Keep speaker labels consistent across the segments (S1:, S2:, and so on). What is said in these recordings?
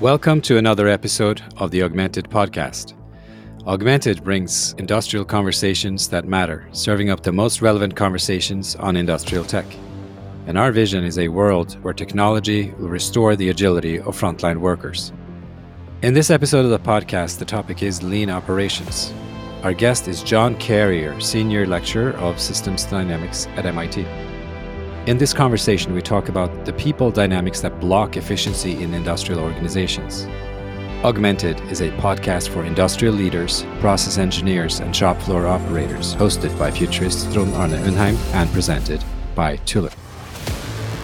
S1: Welcome to another episode of the Augmented Podcast. Augmented brings industrial conversations that matter, serving up the most relevant conversations on industrial tech. And our vision is a world where technology will restore the agility of frontline workers. In this episode of the podcast, the topic is lean operations. Our guest is John Carrier, Senior Lecturer of Systems Dynamics at MIT. In this conversation, we talk about the people dynamics that block efficiency in industrial organizations. Augmented is a podcast for industrial leaders, process engineers, and shop floor operators, hosted by futurist Trond Arne Undheim and presented by Tulip.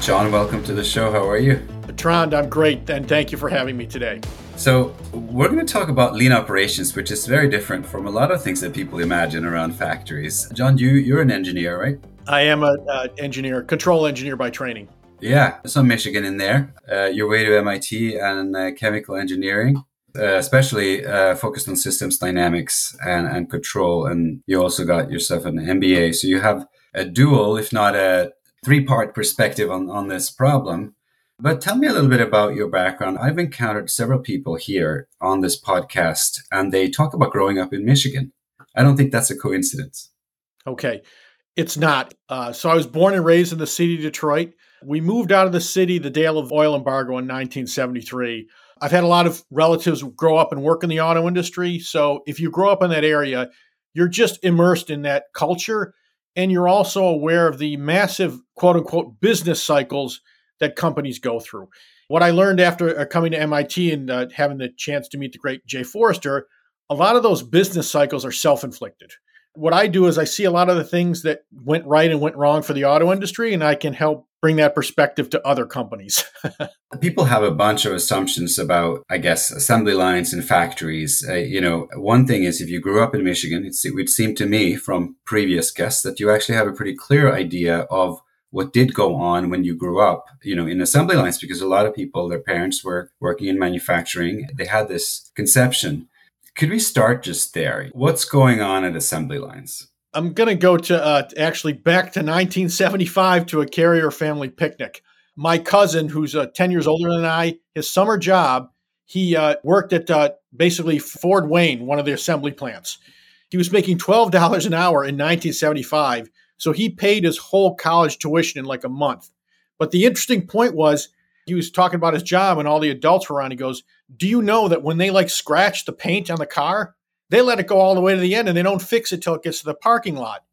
S1: John, welcome to the show. How are you?
S2: Trond, I'm great, and thank you for having me today.
S1: So, we're going to talk about lean operations, which is very different from a lot of things that people imagine around factories. John, you, you're an engineer, right?
S2: I am an engineer, control engineer by training.
S1: Yeah, some Michigan in there. Uh, your way to MIT and uh, chemical engineering, uh, especially uh, focused on systems dynamics and, and control. And you also got yourself an MBA. So you have a dual, if not a three part perspective on, on this problem. But tell me a little bit about your background. I've encountered several people here on this podcast, and they talk about growing up in Michigan. I don't think that's a coincidence.
S2: Okay. It's not. Uh, so I was born and raised in the city of Detroit. We moved out of the city the day of oil embargo in 1973. I've had a lot of relatives grow up and work in the auto industry. So if you grow up in that area, you're just immersed in that culture. And you're also aware of the massive quote unquote business cycles that companies go through. What I learned after uh, coming to MIT and uh, having the chance to meet the great Jay Forrester, a lot of those business cycles are self inflicted what I do is I see a lot of the things that went right and went wrong for the auto industry, and I can help bring that perspective to other companies.
S1: People have a bunch of assumptions about, I guess, assembly lines and factories. Uh, you know, one thing is if you grew up in Michigan, it would seem to me from previous guests that you actually have a pretty clear idea of what did go on when you grew up, you know, in assembly lines, because a lot of people, their parents were working in manufacturing. They had this conception could we start just there? What's going on at assembly lines?
S2: I'm going to go to uh, actually back to 1975 to a carrier family picnic. My cousin, who's uh, 10 years older than I, his summer job, he uh, worked at uh, basically Ford Wayne, one of the assembly plants. He was making $12 an hour in 1975. So he paid his whole college tuition in like a month. But the interesting point was he was talking about his job and all the adults were around. He goes, Do you know that when they like scratch the paint on the car, they let it go all the way to the end and they don't fix it till it gets to the parking lot?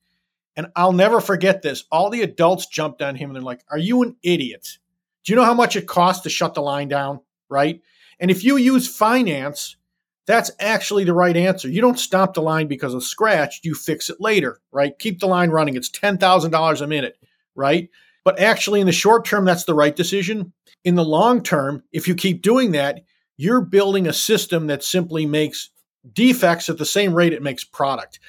S2: And I'll never forget this. All the adults jumped on him and they're like, Are you an idiot? Do you know how much it costs to shut the line down? Right. And if you use finance, that's actually the right answer. You don't stop the line because of scratch, you fix it later, right? Keep the line running. It's $10,000 a minute, right? But actually, in the short term, that's the right decision. In the long term, if you keep doing that, you're building a system that simply makes defects at the same rate it makes product.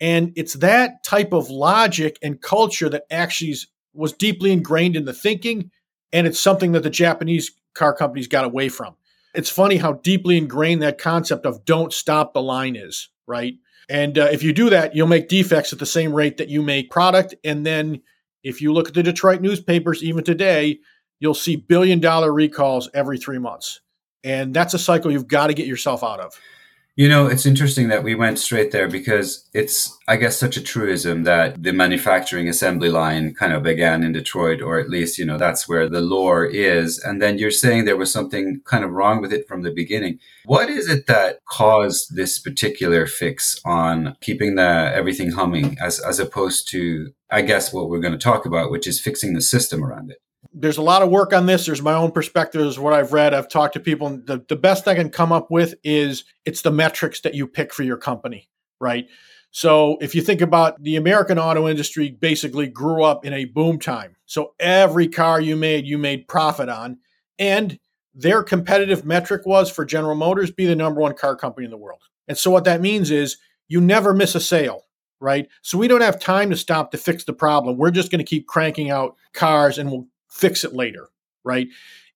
S2: And it's that type of logic and culture that actually was deeply ingrained in the thinking. And it's something that the Japanese car companies got away from. It's funny how deeply ingrained that concept of don't stop the line is, right? And uh, if you do that, you'll make defects at the same rate that you make product. And then if you look at the Detroit newspapers, even today, you'll see billion dollar recalls every three months. And that's a cycle you've got to get yourself out of.
S1: You know, it's interesting that we went straight there because it's, I guess, such a truism that the manufacturing assembly line kind of began in Detroit, or at least, you know, that's where the lore is. And then you're saying there was something kind of wrong with it from the beginning. What is it that caused this particular fix on keeping the everything humming as, as opposed to, I guess, what we're going to talk about, which is fixing the system around it?
S2: There's a lot of work on this. There's my own perspective, is what I've read. I've talked to people. The, the best I can come up with is it's the metrics that you pick for your company, right? So if you think about the American auto industry, basically grew up in a boom time. So every car you made, you made profit on. And their competitive metric was for General Motors, be the number one car company in the world. And so what that means is you never miss a sale right? So we don't have time to stop to fix the problem. We're just going to keep cranking out cars and we'll fix it later, right?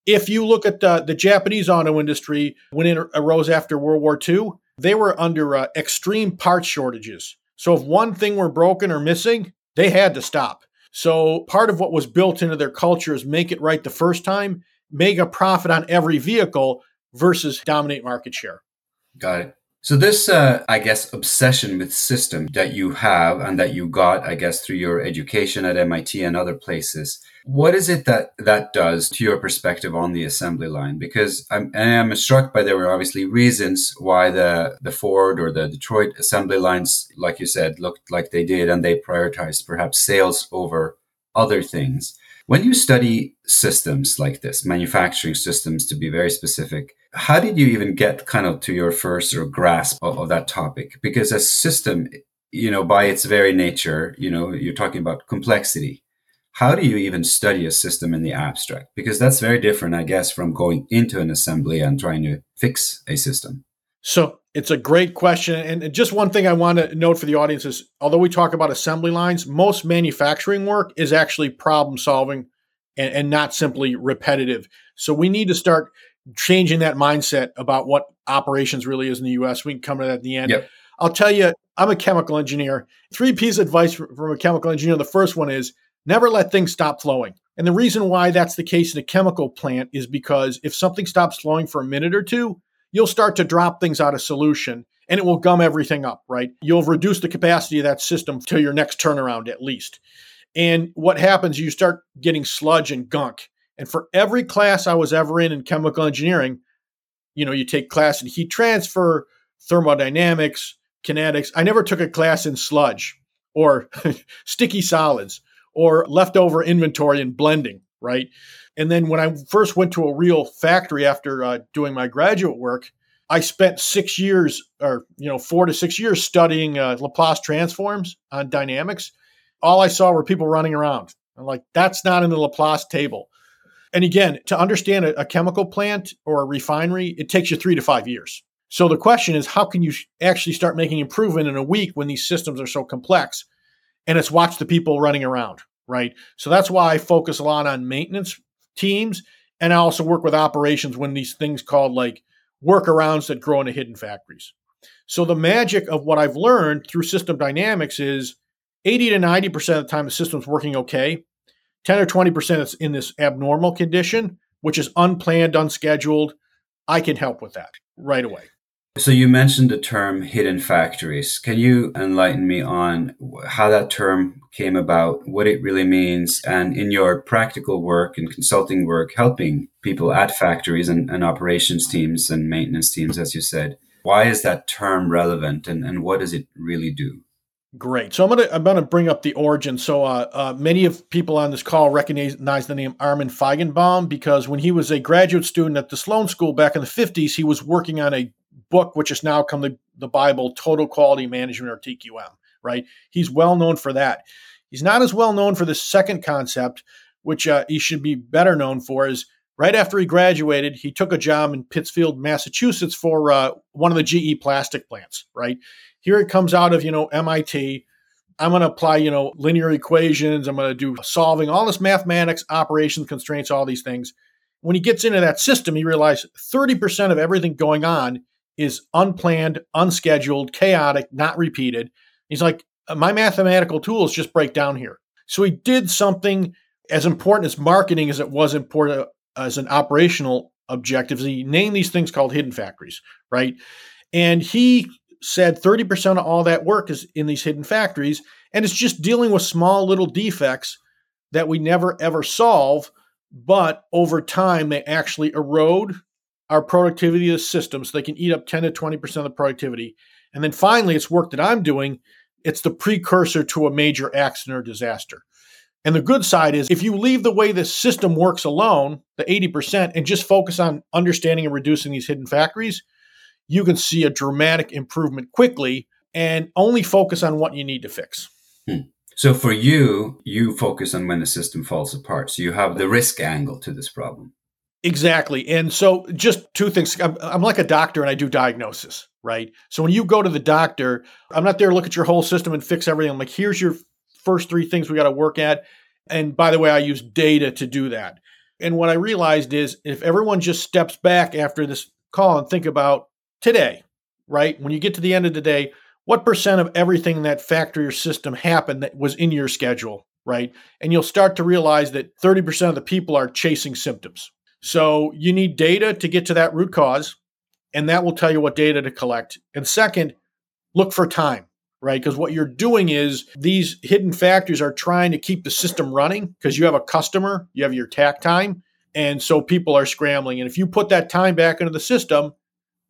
S2: If you look at the, the Japanese auto industry, when it arose after World War II, they were under uh, extreme part shortages. So if one thing were broken or missing, they had to stop. So part of what was built into their culture is make it right the first time, make a profit on every vehicle, versus dominate market share.
S1: Got it. So this, uh, I guess, obsession with system that you have and that you got, I guess, through your education at MIT and other places, what is it that that does to your perspective on the assembly line? Because I'm, I'm struck by there were obviously reasons why the the Ford or the Detroit assembly lines, like you said, looked like they did, and they prioritized perhaps sales over other things. When you study systems like this, manufacturing systems to be very specific, how did you even get kind of to your first or grasp of, of that topic? Because a system, you know, by its very nature, you know, you're talking about complexity. How do you even study a system in the abstract? Because that's very different, I guess, from going into an assembly and trying to fix a system.
S2: So it's a great question. And just one thing I want to note for the audience is although we talk about assembly lines, most manufacturing work is actually problem solving and, and not simply repetitive. So we need to start changing that mindset about what operations really is in the US. We can come to that at the end. Yep. I'll tell you, I'm a chemical engineer. Three pieces of advice from a chemical engineer. The first one is never let things stop flowing. And the reason why that's the case in a chemical plant is because if something stops flowing for a minute or two, you'll start to drop things out of solution and it will gum everything up, right? You'll reduce the capacity of that system to your next turnaround at least. And what happens, you start getting sludge and gunk. And for every class I was ever in in chemical engineering, you know, you take class in heat transfer, thermodynamics, kinetics. I never took a class in sludge or sticky solids or leftover inventory and blending, right? And then when I first went to a real factory after uh, doing my graduate work, I spent six years, or you know, four to six years studying uh, Laplace transforms on dynamics. All I saw were people running around. I'm like, that's not in the Laplace table. And again, to understand a, a chemical plant or a refinery, it takes you three to five years. So the question is, how can you actually start making improvement in a week when these systems are so complex? And it's watch the people running around, right? So that's why I focus a lot on maintenance teams. And I also work with operations when these things called like workarounds that grow into hidden factories. So the magic of what I've learned through system dynamics is 80 to 90% of the time the system's working okay. 10 or 20% it's in this abnormal condition, which is unplanned, unscheduled. I can help with that right away.
S1: So you mentioned the term hidden factories. Can you enlighten me on how that term came about, what it really means, and in your practical work and consulting work, helping people at factories and, and operations teams and maintenance teams, as you said, why is that term relevant and, and what does it really do?
S2: Great. So I'm gonna I'm gonna bring up the origin. So uh, uh, many of people on this call recognize the name Armin Feigenbaum because when he was a graduate student at the Sloan School back in the 50s, he was working on a book which has now come the, the Bible, Total Quality Management or TQM. Right. He's well known for that. He's not as well known for the second concept, which uh, he should be better known for. Is right after he graduated, he took a job in Pittsfield, Massachusetts, for uh, one of the GE plastic plants. Right here it comes out of, you know, MIT. I'm going to apply, you know, linear equations. I'm going to do solving all this mathematics, operations, constraints, all these things. When he gets into that system, he realizes 30% of everything going on is unplanned, unscheduled, chaotic, not repeated. He's like, uh, my mathematical tools just break down here. So he did something as important as marketing as it was important uh, as an operational objective. He named these things called hidden factories, right? And he said 30% of all that work is in these hidden factories. And it's just dealing with small little defects that we never ever solve. But over time, they actually erode our productivity of the system so they can eat up 10 to 20% of the productivity. And then finally, it's work that I'm doing. It's the precursor to a major accident or disaster. And the good side is if you leave the way the system works alone, the 80%, and just focus on understanding and reducing these hidden factories, you can see a dramatic improvement quickly and only focus on what you need to fix.
S1: Hmm. So for you, you focus on when the system falls apart. So you have the risk angle to this problem.
S2: Exactly. And so just two things. I'm, I'm, like a doctor and I do diagnosis, right? So when you go to the doctor, I'm not there to look at your whole system and fix everything. I'm like, here's your first three things we got to work at. And by the way, I use data to do that. And what I realized is if everyone just steps back after this call and think about today, right? When you get to the end of the day, what percent of everything in that factory or system happened that was in your schedule, right? And you'll start to realize that 30% of the people are chasing symptoms. So you need data to get to that root cause, and that will tell you what data to collect. And second, look for time, right? Because what you're doing is these hidden factories are trying to keep the system running because you have a customer, you have your takt time, and so people are scrambling. And if you put that time back into the system,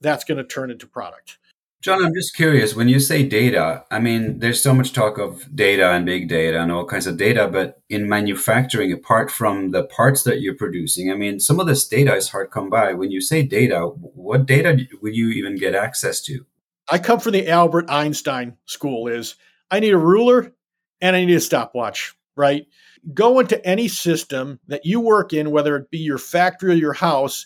S2: that's going to turn into product.
S1: John, I'm just curious. When you say data, I mean, there's so much talk of data and big data and all kinds of data, but in manufacturing, apart from the parts that you're producing, I mean, some of this data is hard come by. When you say data, what data would you even get access to?
S2: I come from the Albert Einstein school is I need a ruler and I need a stopwatch, right? Go into any system that you work in, whether it be your factory or your house,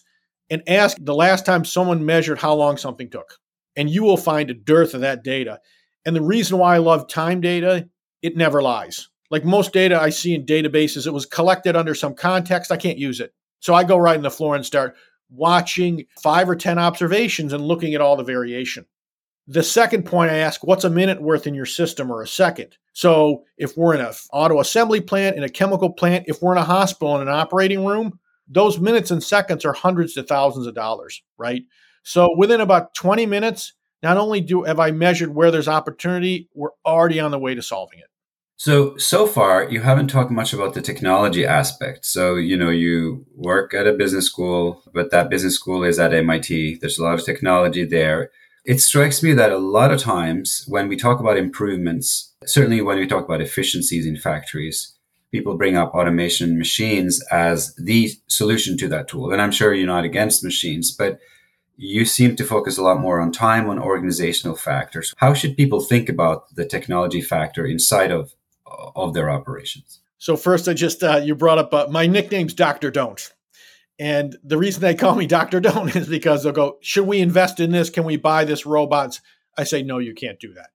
S2: and ask the last time someone measured how long something took and you will find a dearth of that data. And the reason why I love time data, it never lies. Like most data I see in databases, it was collected under some context. I can't use it. So I go right in the floor and start watching five or 10 observations and looking at all the variation. The second point I ask, what's a minute worth in your system or a second? So if we're in an auto assembly plant, in a chemical plant, if we're in a hospital in an operating room, those minutes and seconds are hundreds to thousands of dollars, right? So within about 20 minutes, not only do have I measured where there's opportunity, we're already on the way to solving it.
S1: So so far you haven't talked much about the technology aspect. So you know you work at a business school, but that business school is at MIT. There's a lot of technology there. It strikes me that a lot of times when we talk about improvements, certainly when we talk about efficiencies in factories, people bring up automation machines as the solution to that tool. And I'm sure you're not against machines, but you seem to focus a lot more on time on organizational factors. How should people think about the technology factor inside of of their operations?
S2: So first i just uh, you brought up uh, my nickname's dr don't. And the reason they call me dr don't is because they'll go should we invest in this? Can we buy this robots i say no you can't do that.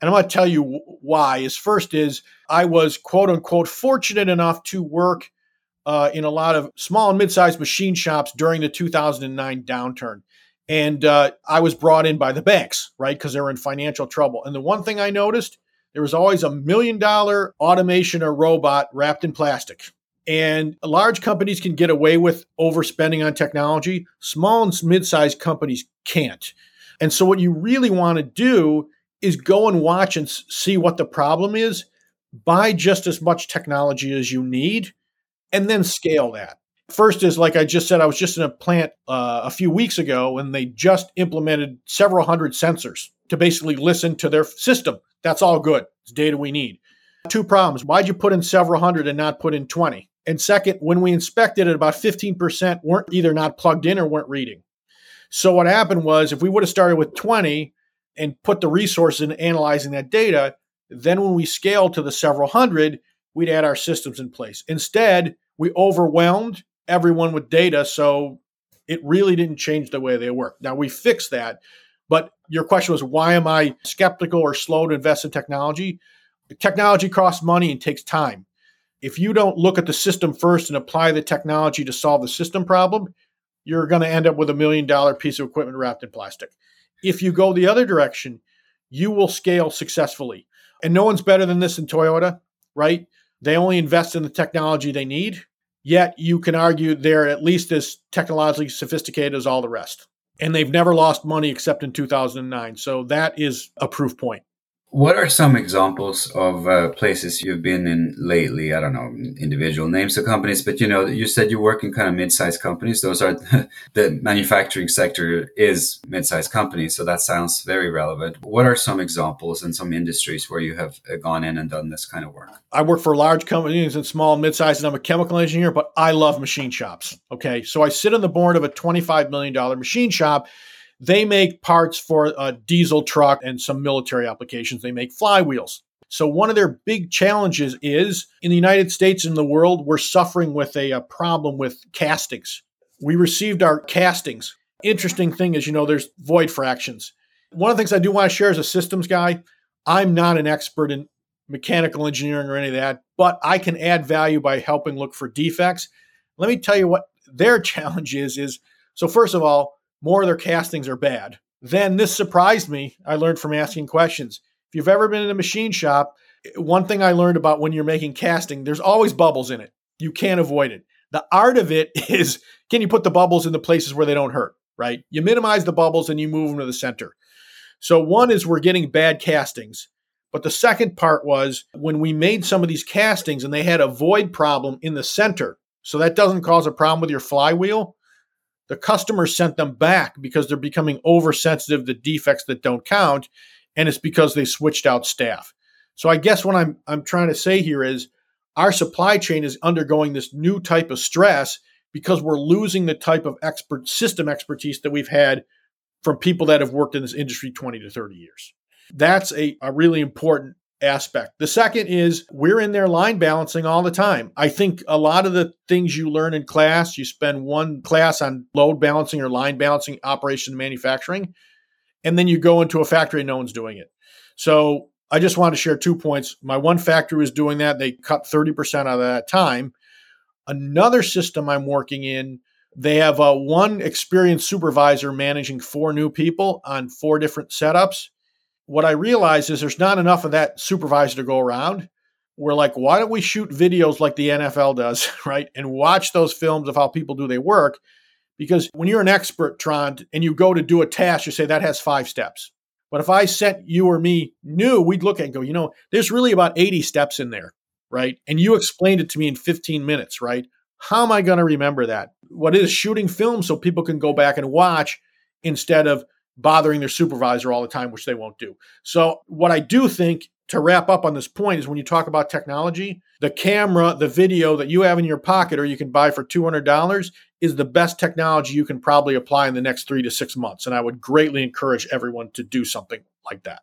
S2: And i'm going to tell you why. Is first is i was quote unquote fortunate enough to work uh, in a lot of small and mid-sized machine shops during the 2009 downturn and uh, I was brought in by the banks, right? Because they were in financial trouble. And the one thing I noticed, there was always a million dollar automation or robot wrapped in plastic. And large companies can get away with overspending on technology. Small and mid sized companies can't. And so, what you really want to do is go and watch and see what the problem is, buy just as much technology as you need, and then scale that. First is like I just said, I was just in a plant uh, a few weeks ago and they just implemented several hundred sensors to basically listen to their system. That's all good. It's data we need. Two problems. Why'd you put in several hundred and not put in 20? And second, when we inspected it, about 15% weren't either not plugged in or weren't reading. So what happened was if we would have started with 20 and put the resources in analyzing that data, then when we scaled to the several hundred, we'd add our systems in place. Instead, we overwhelmed everyone with data. So it really didn't change the way they work. Now we fixed that. But your question was, why am I skeptical or slow to invest in technology? Technology costs money and takes time. If you don't look at the system first and apply the technology to solve the system problem, you're going to end up with a million dollar piece of equipment wrapped in plastic. If you go the other direction, you will scale successfully. And no one's better than this in Toyota, right? They only invest in the technology they need Yet you can argue they're at least as technologically sophisticated as all the rest. And they've never lost money except in 2009. So that is a proof point.
S1: What are some examples of uh, places you've been in lately? I don't know individual names of companies, but you know, you said you work in kind of mid-sized companies. Those are the manufacturing sector is mid-sized companies, so that sounds very relevant. What are some examples in some industries where you have uh, gone in and done this kind of work?
S2: I work for large companies and small, mid-sized, and I'm a chemical engineer, but I love machine shops. Okay, so I sit on the board of a 25 million dollar machine shop they make parts for a diesel truck and some military applications. They make flywheels. So, one of their big challenges is in the United States and the world, we're suffering with a, a problem with castings. We received our castings. Interesting thing is, you know, there's void fractions. One of the things I do want to share as a systems guy, I'm not an expert in mechanical engineering or any of that, but I can add value by helping look for defects. Let me tell you what their challenge is is so first of all, more of their castings are bad. Then this surprised me. I learned from asking questions. If you've ever been in a machine shop, one thing I learned about when you're making casting, there's always bubbles in it. You can't avoid it. The art of it is can you put the bubbles in the places where they don't hurt, right? You minimize the bubbles and you move them to the center. So one is we're getting bad castings. But the second part was when we made some of these castings and they had a void problem in the center. So that doesn't cause a problem with your flywheel. The customer sent them back because they're becoming oversensitive to defects that don't count. And it's because they switched out staff. So I guess what I'm I'm trying to say here is our supply chain is undergoing this new type of stress because we're losing the type of expert system expertise that we've had from people that have worked in this industry 20 to 30 years. That's a, a really important aspect. The second is we're in there line balancing all the time. I think a lot of the things you learn in class, you spend one class on load balancing or line balancing operation manufacturing, and then you go into a factory and no one's doing it. So I just want to share two points. My one factory was doing that. They cut 30% out of that time. Another system I'm working in, they have a one experienced supervisor managing four new people on four different setups. What I realized is there's not enough of that supervisor to go around. We're like, why don't we shoot videos like the NFL does, right? And watch those films of how people do their work. Because when you're an expert, Trond, and you go to do a task, you say that has five steps but if I sent you or me new, we'd look at and go, you know, there's really about 80 steps in there, right? And you explained it to me in 15 minutes, right? How am I going to remember that? What is shooting film so people can go back and watch instead of bothering their supervisor all the time, which they won't do. So, what I do think to wrap up on this point is when you talk about technology, the camera, the video that you have in your pocket or you can buy for $200 is the best technology you can probably apply in the next three to six months. And I would greatly encourage everyone to do something like that.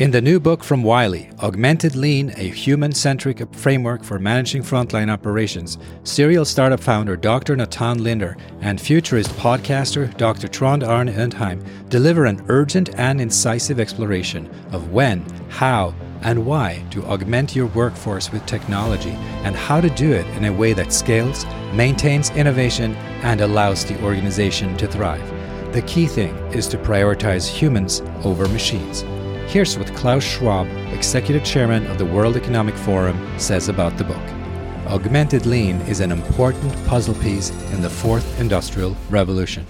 S1: In the new book from Wiley, Augmented Lean, a human centric framework for managing frontline operations, serial startup founder Dr. Natan Linder and futurist podcaster Dr. Trond Arne Undheim deliver an urgent and incisive exploration of when, how, and why to augment your workforce with technology and how to do it in a way that scales, maintains innovation, and allows the organization to thrive. The key thing is to prioritize humans over machines. Here's what Klaus Schwab, executive chairman of the World Economic Forum, says about the book. Augmented Lean is an important puzzle piece in the fourth industrial revolution.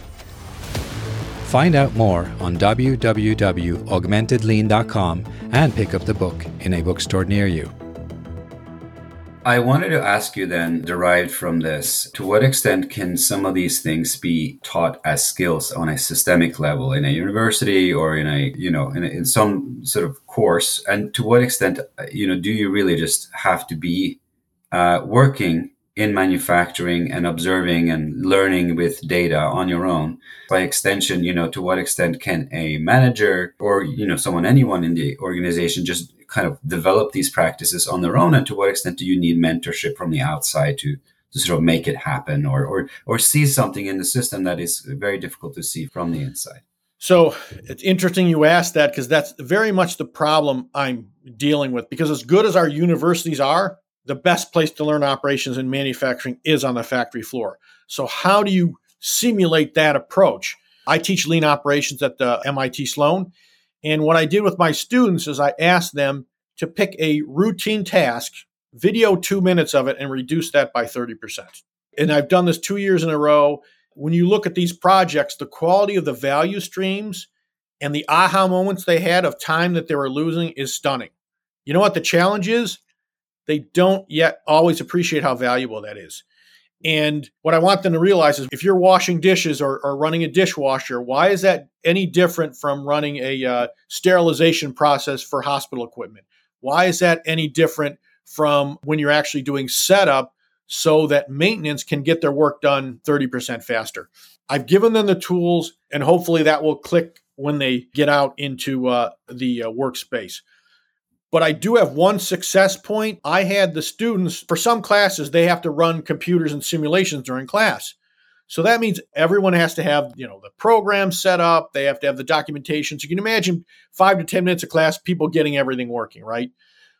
S1: Find out more on www.augmentedlean.com and pick up the book in a bookstore near you. I wanted to ask you then, derived from this, to what extent can some of these things be taught as skills on a systemic level in a university or in a, you know, in, a, in some sort of course? And to what extent, you know, do you really just have to be uh, working in manufacturing and observing and learning with data on your own? By extension, you know, to what extent can a manager or, you know, someone, anyone in the organization just kind of develop these practices on their own and to what extent do you need mentorship from the outside to to sort of make it happen or or or see something in the system that is very difficult to see from the inside?
S2: So it's interesting you asked that because that's very much the problem i'm dealing with because as good as our universities are the best place to learn operations and manufacturing is on the factory floor. So how do you simulate that approach? I teach lean operations at the mit sloan and what I did with my students is I asked them to pick a routine task, video two minutes of it, and reduce that by 30%. And I've done this two years in a row. When you look at these projects, the quality of the value streams and the aha moments they had of time that they were losing is stunning. You know what the challenge is? They don't yet always appreciate how valuable that is. And what I want them to realize is if you're washing dishes or, or running a dishwasher, why is that any different from running a uh, sterilization process for hospital equipment? Why is that any different from when you're actually doing setup so that maintenance can get their work done 30% faster? I've given them the tools, and hopefully that will click when they get out into uh, the uh, workspace. But I do have one success point. I had the students, for some classes, they have to run computers and simulations during class. So that means everyone has to have, you know, the program set up. They have to have the documentation. So you can imagine five to 10 minutes of class, people getting everything working, right?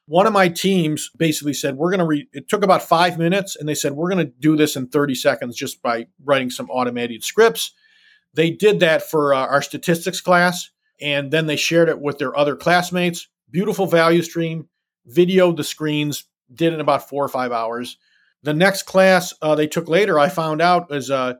S2: One of my teams basically said, we're going to read, it took about five minutes. And they said, we're going to do this in 30 seconds just by writing some automated scripts. They did that for uh, our statistics class. And then they shared it with their other classmates beautiful value stream, videoed the screens, did it in about four or five hours. The next class uh, they took later, I found out, is uh,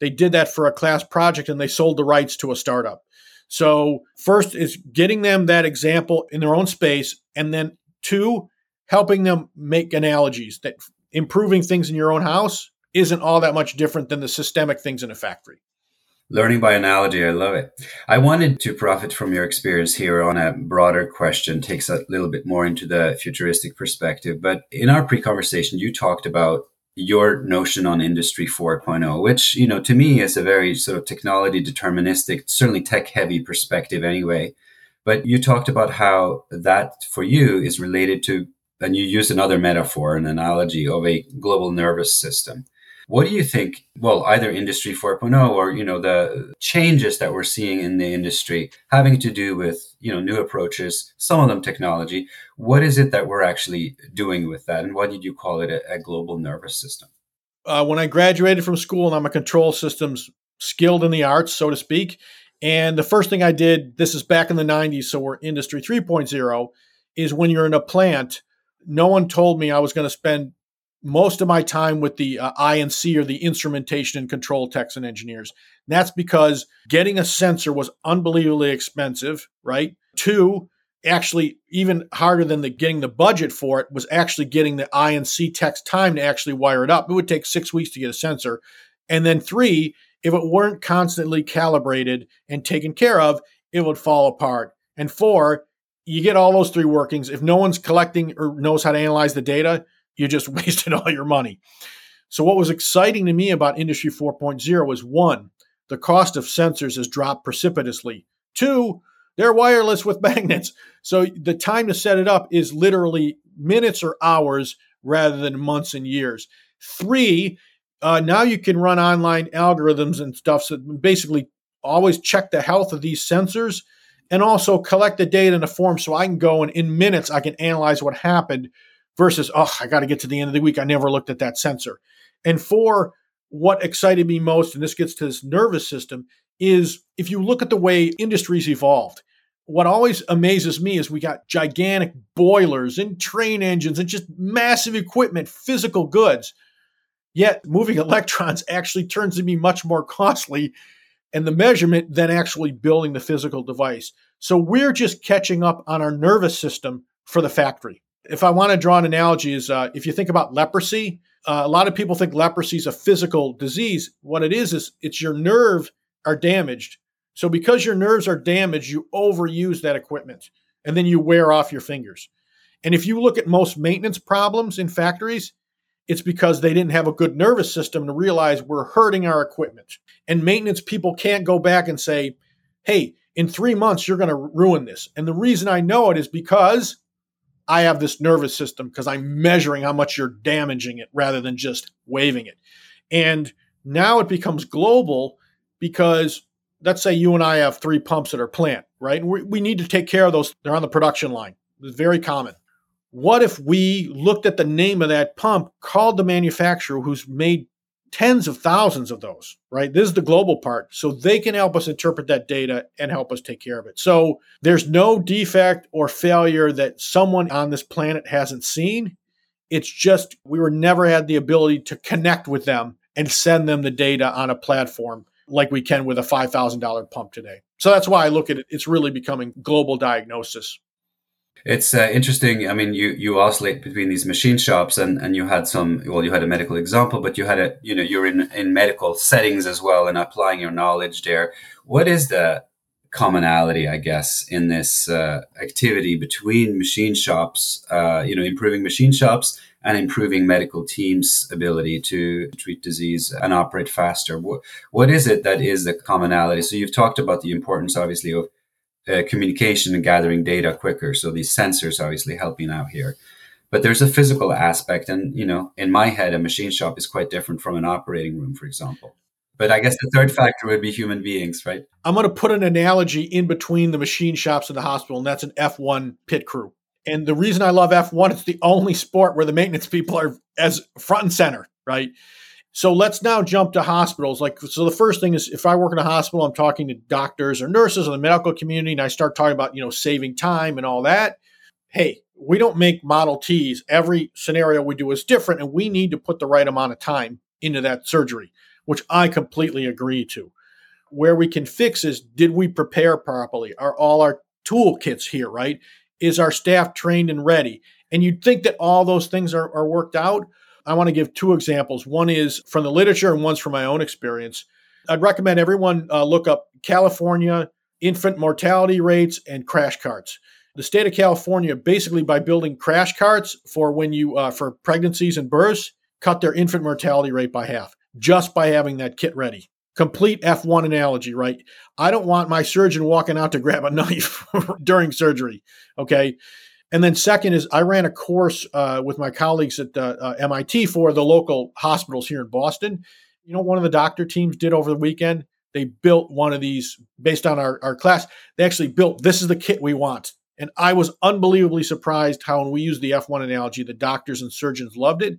S2: they did that for a class project and they sold the rights to a startup. So, first is getting them that example in their own space, and then two, helping them make analogies that improving things in your own house isn't all that much different than the systemic things in a factory.
S1: Learning by analogy, I love it. I wanted to profit from your experience here on a broader question, takes a little bit more into the futuristic perspective. But in our pre conversation, you talked about your notion on industry 4.0 which you know to me is a very sort of technology deterministic certainly tech heavy perspective anyway but you talked about how that for you is related to and you used another metaphor an analogy of a global nervous system what do you think? Well, either Industry 4.0 or you know the changes that we're seeing in the industry having to do with you know new approaches, some of them technology. What is it that we're actually doing with that, and why did you call it a, a global nervous system?
S2: Uh, when I graduated from school, and I'm a control systems skilled in the arts, so to speak. And the first thing I did, this is back in the 90s, so we're Industry 3.0, is when you're in a plant, no one told me I was going to spend most of my time with the uh, I&C or the instrumentation and control techs and engineers. And that's because getting a sensor was unbelievably expensive, right? Two, actually even harder than the getting the budget for it was actually getting the I&C tech's time to actually wire it up. It would take six weeks to get a sensor. And then three, if it weren't constantly calibrated and taken care of, it would fall apart. And four, you get all those three workings. If no one's collecting or knows how to analyze the data, you just wasted all your money. So, what was exciting to me about Industry 4.0 was one, the cost of sensors has dropped precipitously. Two, they're wireless with magnets. So, the time to set it up is literally minutes or hours rather than months and years. Three, uh, now you can run online algorithms and stuff. So, basically, always check the health of these sensors and also collect the data in a form so I can go and in minutes I can analyze what happened versus, oh, I got to get to the end of the week. I never looked at that sensor. And four, what excited me most, and this gets to this nervous system, is if you look at the way industries evolved, what always amazes me is we got gigantic boilers and train engines and just massive equipment, physical goods. Yet moving electrons actually turns to be much more costly and the measurement than actually building the physical device. So we're just catching up on our nervous system for the factory if I want to draw an analogy, is uh, if you think about leprosy, uh, a lot of people think leprosy is a physical disease. What it is is it's your nerve are damaged. So because your nerves are damaged, you overuse that equipment, and then you wear off your fingers. And if you look at most maintenance problems in factories, it's because they didn't have a good nervous system to realize we're hurting our equipment. And maintenance people can't go back and say, "Hey, in three months you're going to ruin this." And the reason I know it is because I have this nervous system because I'm measuring how much you're damaging it rather than just waving it. And now it becomes global because let's say you and I have three pumps at our plant, right? We, we need to take care of those. They're on the production line. It's very common. What if we looked at the name of that pump, called the manufacturer who's made tens of thousands of those, right? This is the global part. So they can help us interpret that data and help us take care of it. So there's no defect or failure that someone on this planet hasn't seen. It's just we were never had the ability to connect with them and send them the data on a platform like we can with a $5,000 pump today. So that's why I look at it. It's really becoming global diagnosis.
S1: It's uh, interesting. I mean, you you oscillate between these machine shops, and and you had some. Well, you had a medical example, but you had a you know you're in in medical settings as well, and applying your knowledge there. What is the commonality, I guess, in this uh, activity between machine shops? Uh, you know, improving machine shops and improving medical teams' ability to treat disease and operate faster. What what is it that is the commonality? So you've talked about the importance, obviously, of uh, communication and gathering data quicker. So these sensors obviously helping out here. But there's a physical aspect, and you know, in my head, a machine shop is quite different from an operating room, for example. But I guess the third factor would be human beings, right?
S2: I'm going to put an analogy in between the machine shops and the hospital, and that's an F1 pit crew. And the reason I love F1, it's the only sport where the maintenance people are as front and center, right? So let's now jump to hospitals. Like, so the first thing is if I work in a hospital, I'm talking to doctors or nurses or the medical community, and I start talking about, you know, saving time and all that. Hey, we don't make Model Ts. Every scenario we do is different, and we need to put the right amount of time into that surgery, which I completely agree to. Where we can fix is did we prepare properly? Are all our toolkits here, right? Is our staff trained and ready? And you'd think that all those things are, are worked out. I want to give two examples. One is from the literature, and one's from my own experience. I'd recommend everyone uh, look up California infant mortality rates and crash carts. The state of California, basically by building crash carts for when you uh, for pregnancies and births, cut their infant mortality rate by half just by having that kit ready. Complete F1 analogy, right? I don't want my surgeon walking out to grab a knife during surgery. Okay. And then second is I ran a course uh, with my colleagues at uh, uh MIT for the local hospitals here in Boston. You know, one of the doctor teams did over the weekend. They built one of these based on our, our class. They actually built this is the kit we want. And I was unbelievably surprised how when we use the F1 analogy, the doctors and surgeons loved it.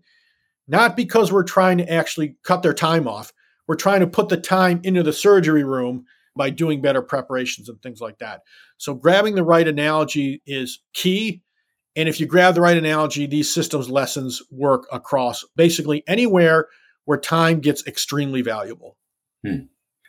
S2: Not because we're trying to actually cut their time off. We're trying to put the time into the surgery room by doing better preparations and things like that. So grabbing the right analogy is key. And if you grab the right analogy, these systems lessons work across basically anywhere where time gets extremely valuable.
S1: Hmm.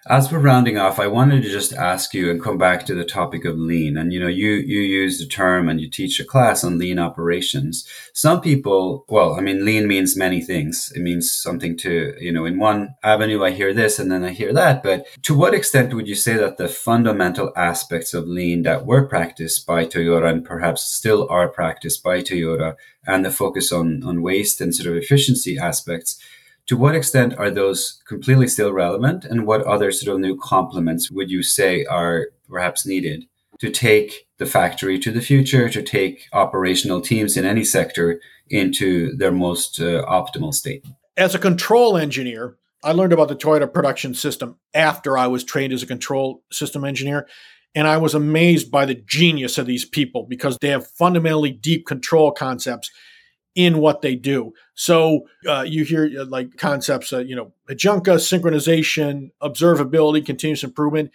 S1: As we're rounding off, I wanted to just ask you and come back to the topic of lean. And you know, you you use the term and you teach a class on lean operations. Some people, well, I mean, lean means many things. It means something to you know, in one avenue I hear this and then I hear that. But to what extent would you say that the fundamental aspects of lean that were practiced by Toyota and perhaps still are practiced by Toyota and the focus on on waste and sort of efficiency aspects to what extent are those completely still relevant and what other sort of new complements would you say are perhaps needed to take the factory to the future to take operational teams in any sector into their most uh, optimal state?
S2: As a control engineer i learned about the toyota production system after i was trained as a control system engineer and i was amazed by the genius of these people because they have fundamentally deep control concepts in what they do. So uh, you hear uh, like concepts, uh, you know, Heijunka, synchronization, observability, continuous improvement.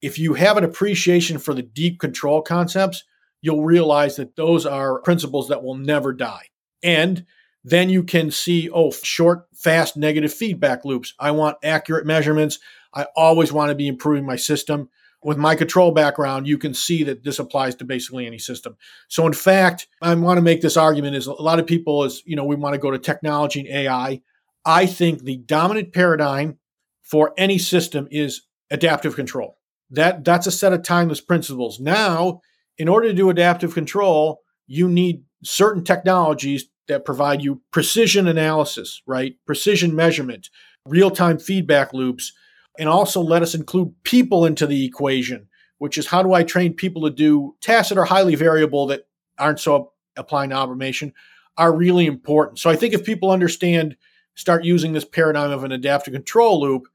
S2: If you have an appreciation for the deep control concepts, you'll realize that those are principles that will never die. And then you can see, oh, short, fast, negative feedback loops. I want accurate measurements. I always want to be improving my system with my control background, you can see that this applies to basically any system. So, in fact, I want to make this argument is a lot of people is, you know, we want to go to technology and AI. I think the dominant paradigm for any system is adaptive control. That that's a set of timeless principles. Now, in order to do adaptive control, you need certain technologies that provide you precision analysis, right? Precision measurement, real-time feedback loops, and also let us include people into the equation, which is how do I train people to do tasks that are highly variable that aren't so applying to automation are really important. So I think if people understand, start using this paradigm of an adaptive control loop,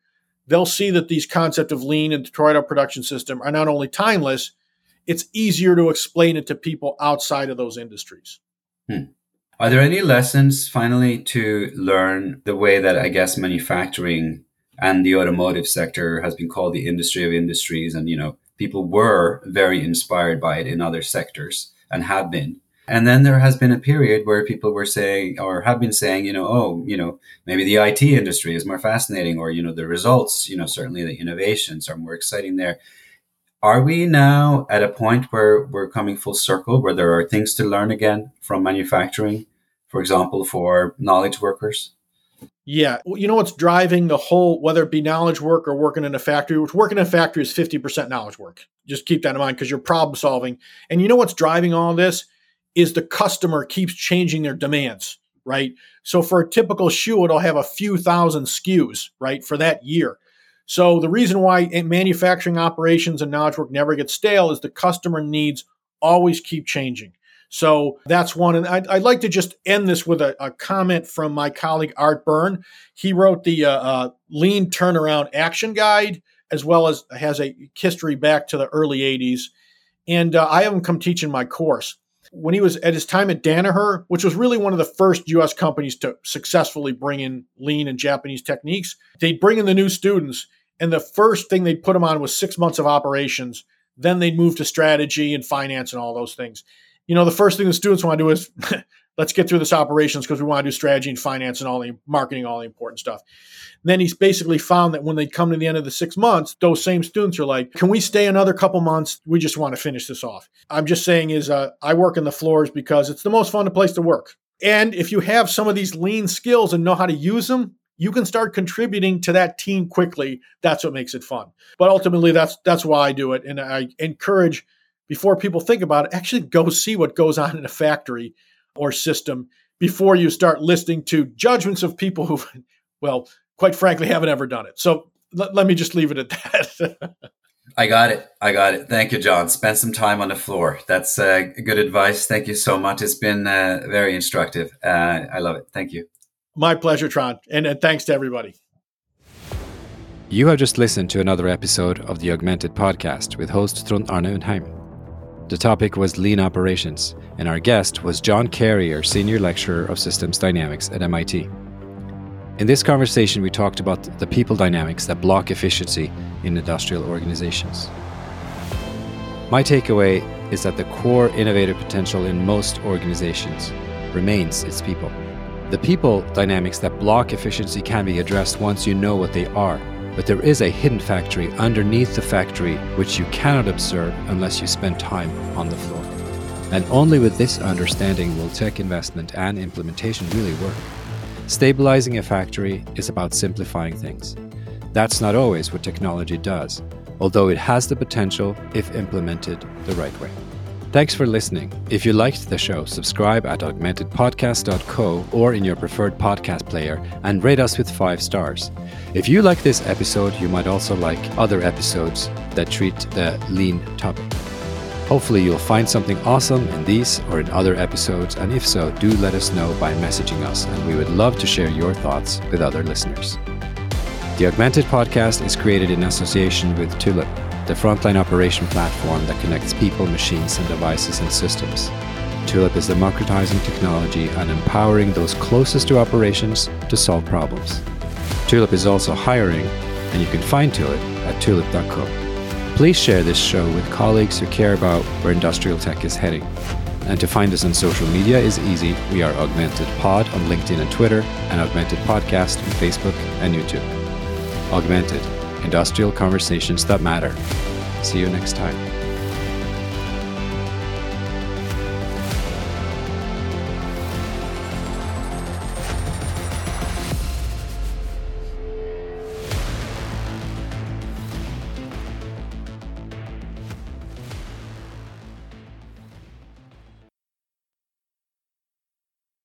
S2: they'll see that these concept of lean and Toyota production system are not only timeless, it's easier to explain it to people outside of those industries.
S1: Hmm. Are there any lessons finally to learn the way that I guess manufacturing and the automotive sector has been called the industry of industries and you know people were very inspired by it in other sectors and have been. And then there has been a period where people were saying or have been saying you know oh you know maybe the IT industry is more fascinating or you know the results you know certainly the innovations are more exciting there. Are we now at a point where we're coming full circle where there are things to learn again from manufacturing for example for knowledge workers
S2: yeah. You know what's driving the whole, whether it be knowledge work or working in a factory, which working in a factory is 50% knowledge work. Just keep that in mind because you're problem solving. And you know what's driving all this is the customer keeps changing their demands, right? So for a typical shoe, it'll have a few thousand SKUs, right, for that year. So the reason why manufacturing operations and knowledge work never get stale is the customer needs always keep changing. So that's one. And I'd, I'd, like to just end this with a, a, comment from my colleague Art Byrne. He wrote the uh, uh, Lean Turnaround Action Guide, as well as has a history back to the early 80s. And uh, I have him come teach in my course. When he was at his time at Danaher, which was really one of the first US companies to successfully bring in lean and Japanese techniques, they'd bring in the new students. And the first thing they'd put them on was six months of operations. Then they'd move to strategy and finance and all those things you know, the first thing the students want to do is let's get through this operations because we want to do strategy and finance and all the marketing, all the important stuff. And then he's basically found that when they come to the end of the six months, those same students are like, can we stay another couple months? We just want to finish this off. I'm just saying is uh, I work in the floors because it's the most fun place to work. And if you have some of these lean skills and know how to use them, you can start contributing to that team quickly. That's what makes it fun. But ultimately, that's that's why I do it. And I encourage before people think about it, actually go see what goes on in a factory or system before you start listening to judgments of people who, well, quite frankly, haven't ever done it. So let, let me just leave it at that.
S1: I got it. I got it. Thank you, John. Spend some time on the floor. That's uh, good advice. Thank you so much. It's been uh, very instructive. Uh, I love it. Thank you.
S2: My pleasure, Trond. And, and thanks to everybody.
S3: You have just listened to another episode of the Augmented Podcast with host Trond Arne Undheim. The topic was lean operations, and our guest was John Carrier, Senior Lecturer of Systems Dynamics at MIT. In this conversation, we talked about the people dynamics that block efficiency in industrial organizations. My takeaway is that the core innovative potential in most organizations remains its people. The people dynamics that block efficiency can be addressed once you know what they are but there is a hidden factory underneath the factory which you cannot observe unless you spend time on the floor. And only with this understanding will tech investment and implementation really work. Stabilizing a factory is about simplifying things. That's not always what technology does, although it has the potential if implemented the right way. Thanks for listening. If you liked the show, subscribe at augmentedpodcast.co or in your preferred podcast player and rate us with five stars. If you like this episode, you might also like other episodes that treat the lean topic. Hopefully, you'll find something awesome in these or in other episodes, and if so, do let us know by messaging us, and we would love to share your thoughts with other listeners. The Augmented Podcast is created in association with Tulip the frontline operation platform that connects people, machines, and devices and systems. Tulip is democratizing technology and empowering those closest to operations to solve problems. Tulip is also hiring, and you can find Tulip at tulip.co. Please share this show with colleagues who care about where industrial tech is heading. And to find us on social media is easy. We are Augmented Pod on LinkedIn and Twitter, and Augmented Podcast on Facebook and YouTube. Augmented industrial conversations that matter. See you next time.